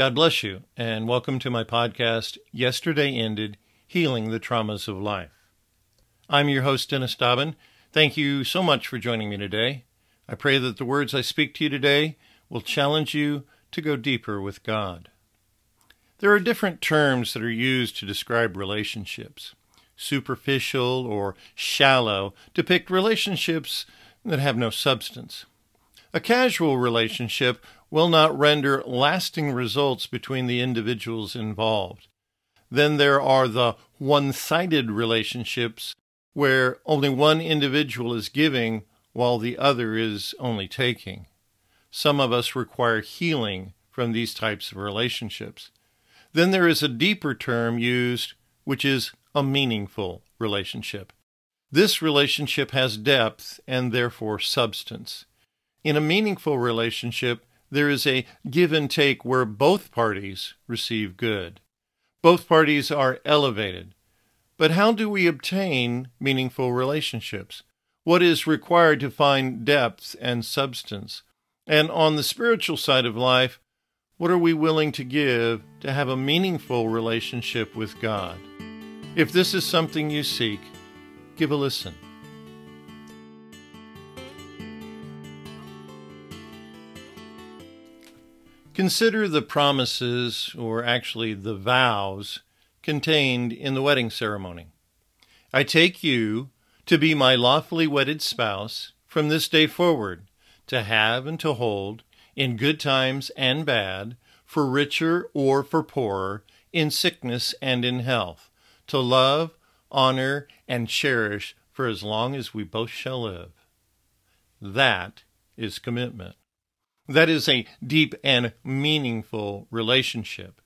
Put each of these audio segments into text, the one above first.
God bless you, and welcome to my podcast, Yesterday Ended Healing the Traumas of Life. I'm your host, Dennis Dobbin. Thank you so much for joining me today. I pray that the words I speak to you today will challenge you to go deeper with God. There are different terms that are used to describe relationships. Superficial or shallow depict relationships that have no substance. A casual relationship will not render lasting results between the individuals involved. Then there are the one sided relationships where only one individual is giving while the other is only taking. Some of us require healing from these types of relationships. Then there is a deeper term used, which is a meaningful relationship. This relationship has depth and therefore substance. In a meaningful relationship, there is a give and take where both parties receive good. Both parties are elevated. But how do we obtain meaningful relationships? What is required to find depth and substance? And on the spiritual side of life, what are we willing to give to have a meaningful relationship with God? If this is something you seek, give a listen. Consider the promises, or actually the vows, contained in the wedding ceremony. I take you to be my lawfully wedded spouse from this day forward, to have and to hold, in good times and bad, for richer or for poorer, in sickness and in health, to love, honor, and cherish for as long as we both shall live. That is commitment. That is a deep and meaningful relationship.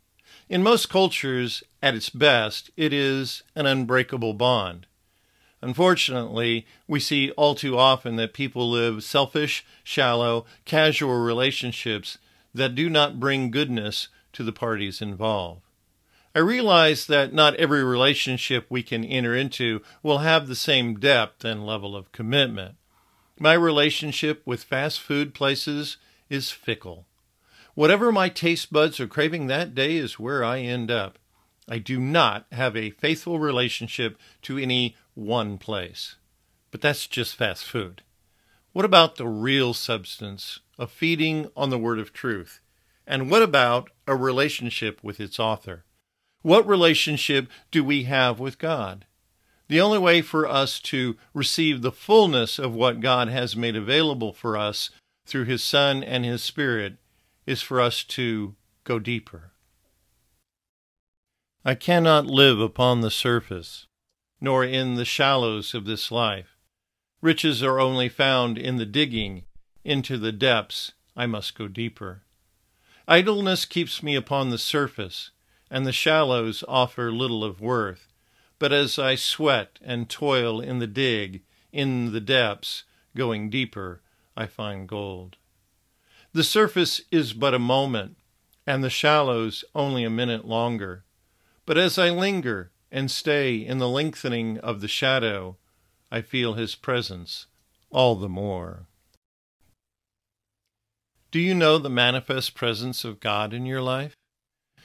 In most cultures, at its best, it is an unbreakable bond. Unfortunately, we see all too often that people live selfish, shallow, casual relationships that do not bring goodness to the parties involved. I realize that not every relationship we can enter into will have the same depth and level of commitment. My relationship with fast food places is fickle. Whatever my taste buds are craving that day is where I end up. I do not have a faithful relationship to any one place. But that's just fast food. What about the real substance of feeding on the word of truth? And what about a relationship with its author? What relationship do we have with God? The only way for us to receive the fullness of what God has made available for us through His Son and His Spirit is for us to go deeper. I cannot live upon the surface, nor in the shallows of this life. Riches are only found in the digging into the depths. I must go deeper. Idleness keeps me upon the surface, and the shallows offer little of worth. But as I sweat and toil in the dig, in the depths, going deeper, I find gold. The surface is but a moment, and the shallows only a minute longer. But as I linger and stay in the lengthening of the shadow, I feel his presence all the more. Do you know the manifest presence of God in your life?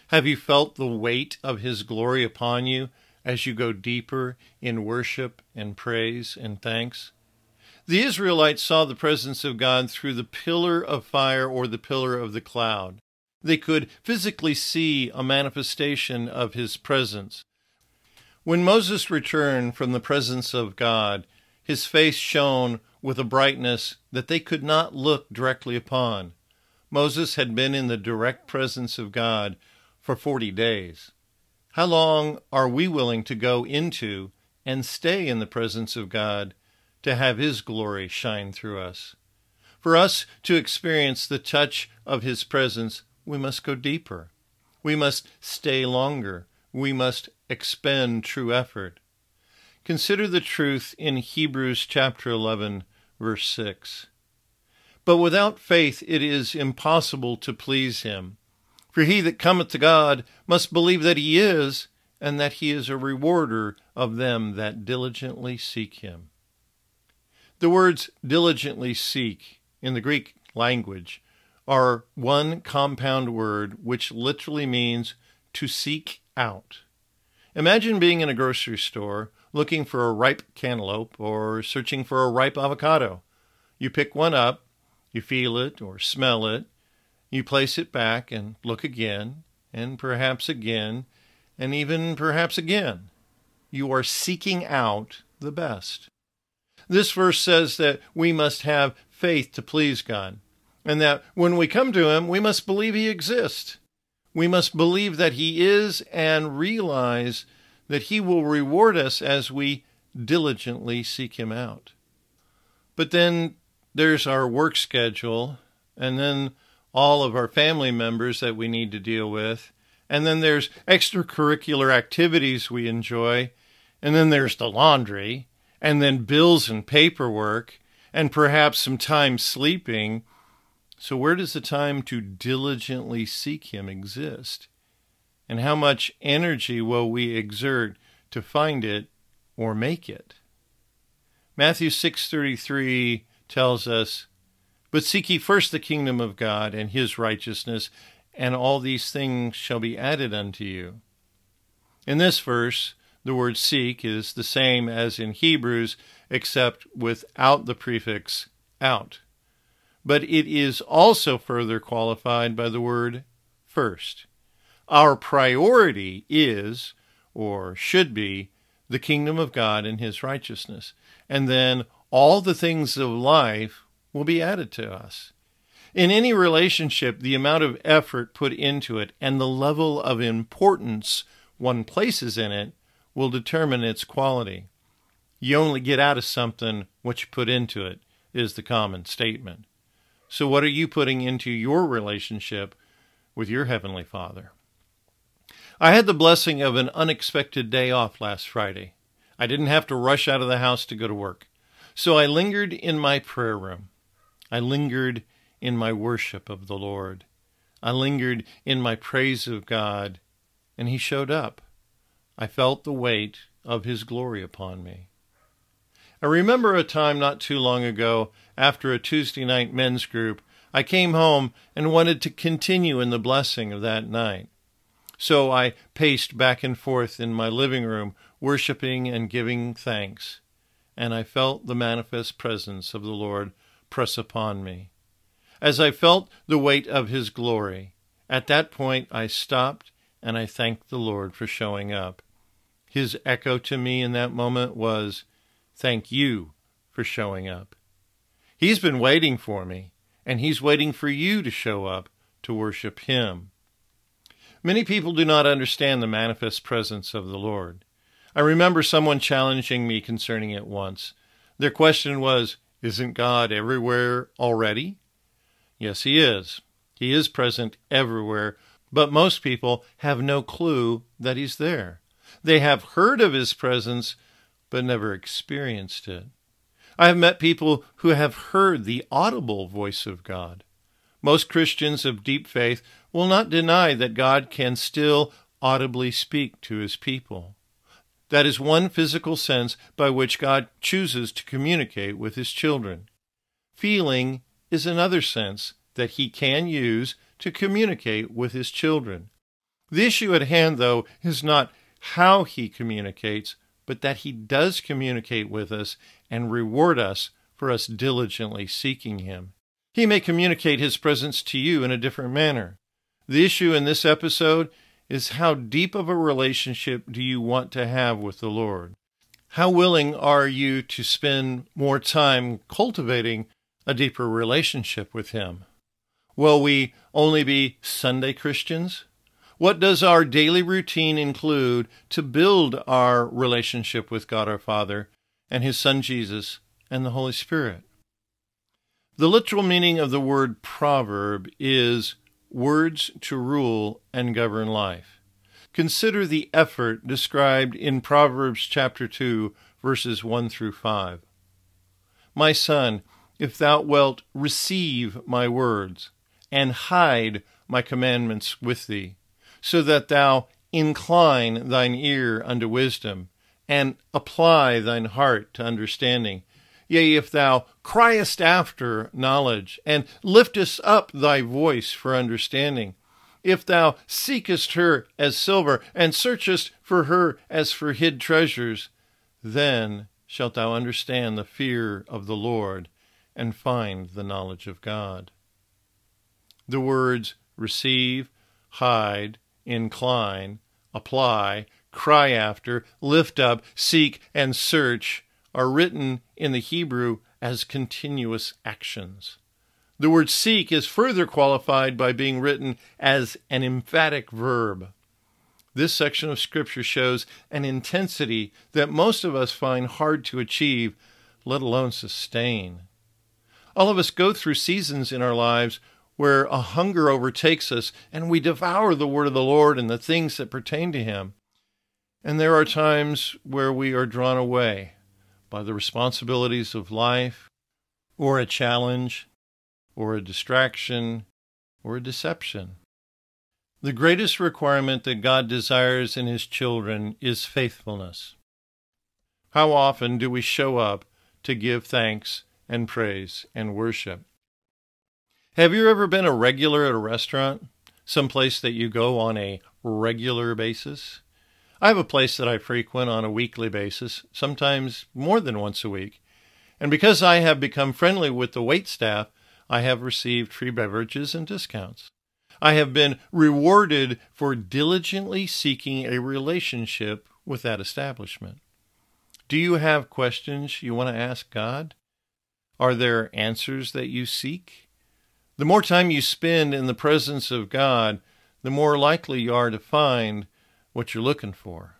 Have you felt the weight of his glory upon you as you go deeper in worship and praise and thanks? The Israelites saw the presence of God through the pillar of fire or the pillar of the cloud. They could physically see a manifestation of his presence. When Moses returned from the presence of God, his face shone with a brightness that they could not look directly upon. Moses had been in the direct presence of God for forty days. How long are we willing to go into and stay in the presence of God to have His glory shine through us. For us to experience the touch of His presence, we must go deeper. We must stay longer. We must expend true effort. Consider the truth in Hebrews chapter 11, verse 6. But without faith it is impossible to please him. For he that cometh to God must believe that he is, and that he is a rewarder of them that diligently seek him. The words diligently seek in the Greek language are one compound word which literally means to seek out. Imagine being in a grocery store looking for a ripe cantaloupe or searching for a ripe avocado. You pick one up, you feel it or smell it, you place it back and look again, and perhaps again, and even perhaps again. You are seeking out the best. This verse says that we must have faith to please God, and that when we come to Him, we must believe He exists. We must believe that He is and realize that He will reward us as we diligently seek Him out. But then there's our work schedule, and then all of our family members that we need to deal with. And then there's extracurricular activities we enjoy. And then there's the laundry. And then bills and paperwork. And perhaps some time sleeping. So, where does the time to diligently seek Him exist? And how much energy will we exert to find it or make it? Matthew 6:33 tells us but seek ye first the kingdom of God and his righteousness, and all these things shall be added unto you. In this verse, the word seek is the same as in Hebrews, except without the prefix out. But it is also further qualified by the word first. Our priority is, or should be, the kingdom of God and his righteousness. And then all the things of life will be added to us. In any relationship, the amount of effort put into it and the level of importance one places in it will determine its quality. You only get out of something what you put into it, is the common statement. So, what are you putting into your relationship with your Heavenly Father? I had the blessing of an unexpected day off last Friday. I didn't have to rush out of the house to go to work. So I lingered in my prayer room. I lingered in my worship of the Lord. I lingered in my praise of God, and He showed up. I felt the weight of His glory upon me. I remember a time not too long ago, after a Tuesday night men's group, I came home and wanted to continue in the blessing of that night. So I paced back and forth in my living room, worshiping and giving thanks, and I felt the manifest presence of the Lord press upon me. As I felt the weight of his glory, at that point I stopped and I thanked the Lord for showing up. His echo to me in that moment was, Thank you for showing up. He's been waiting for me, and he's waiting for you to show up to worship him. Many people do not understand the manifest presence of the Lord. I remember someone challenging me concerning it once. Their question was, isn't God everywhere already? Yes, He is. He is present everywhere, but most people have no clue that He's there. They have heard of His presence, but never experienced it. I have met people who have heard the audible voice of God. Most Christians of deep faith will not deny that God can still audibly speak to his people. That is one physical sense by which God chooses to communicate with his children. Feeling is another sense that he can use to communicate with his children. The issue at hand, though, is not how he communicates, but that he does communicate with us and reward us for us diligently seeking him. He may communicate his presence to you in a different manner. The issue in this episode is how deep of a relationship do you want to have with the Lord? How willing are you to spend more time cultivating a deeper relationship with Him? Will we only be Sunday Christians? What does our daily routine include to build our relationship with God our Father and His Son Jesus and the Holy Spirit? The literal meaning of the word proverb is words to rule and govern life. Consider the effort described in Proverbs chapter 2, verses 1 through 5. My son, if thou wilt receive my words, and hide my commandments with thee, so that thou incline thine ear unto wisdom, and apply thine heart to understanding, yea, if thou criest after knowledge, and liftest up thy voice for understanding. If thou seekest her as silver, and searchest for her as for hid treasures, then shalt thou understand the fear of the Lord, and find the knowledge of God. The words receive, hide, incline, apply, cry after, lift up, seek, and search are written in the Hebrew as continuous actions. The word seek is further qualified by being written as an emphatic verb. This section of Scripture shows an intensity that most of us find hard to achieve, let alone sustain. All of us go through seasons in our lives where a hunger overtakes us and we devour the Word of the Lord and the things that pertain to Him. And there are times where we are drawn away by the responsibilities of life, or a challenge, or a distraction, or a deception. The greatest requirement that God desires in His children is faithfulness. How often do we show up to give thanks and praise and worship? Have you ever been a regular at a restaurant? Some place that you go on a regular basis? I have a place that I frequent on a weekly basis, sometimes more than once a week. And because I have become friendly with the wait staff, I have received free beverages and discounts. I have been rewarded for diligently seeking a relationship with that establishment. Do you have questions you want to ask God? Are there answers that you seek? The more time you spend in the presence of God, the more likely you are to find what you're looking for.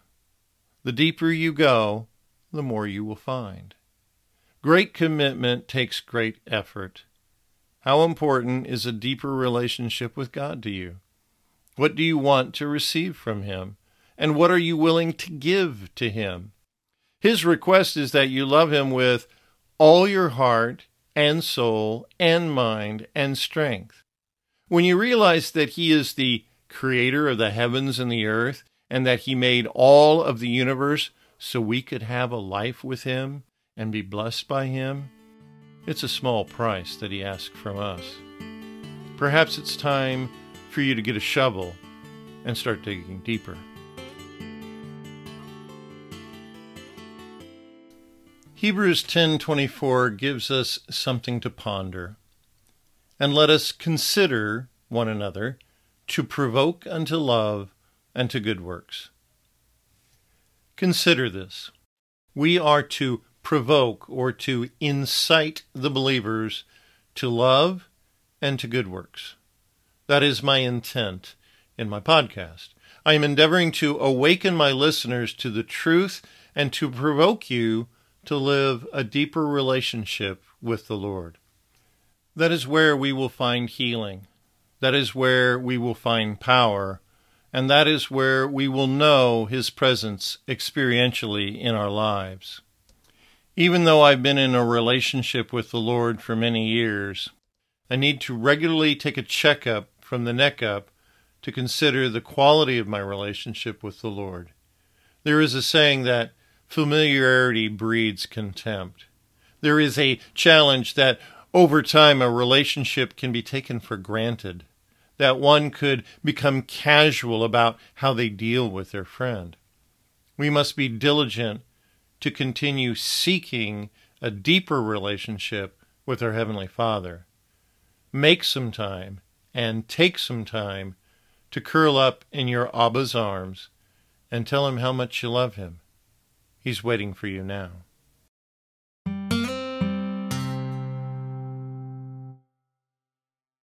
The deeper you go, the more you will find. Great commitment takes great effort. How important is a deeper relationship with God to you? What do you want to receive from Him? And what are you willing to give to Him? His request is that you love Him with all your heart and soul and mind and strength. When you realize that He is the creator of the heavens and the earth, and that He made all of the universe so we could have a life with Him and be blessed by Him, it's a small price that He asks from us. Perhaps it's time for you to get a shovel and start digging deeper. Hebrews 10:24 gives us something to ponder. And let us consider one another to provoke unto love and to good works. Consider this. We are to provoke or to incite the believers to love and to good works. That is my intent in my podcast. I am endeavoring to awaken my listeners to the truth and to provoke you to live a deeper relationship with the Lord. That is where we will find healing. That is where we will find power and that is where we will know His presence experientially in our lives. Even though I've been in a relationship with the Lord for many years, I need to regularly take a checkup from the neck up to consider the quality of my relationship with the Lord. There is a saying that familiarity breeds contempt. There is a challenge that over time a relationship can be taken for granted that one could become casual about how they deal with their friend. We must be diligent to continue seeking a deeper relationship with our Heavenly Father. Make some time and take some time to curl up in your Abba's arms and tell him how much you love him. He's waiting for you now.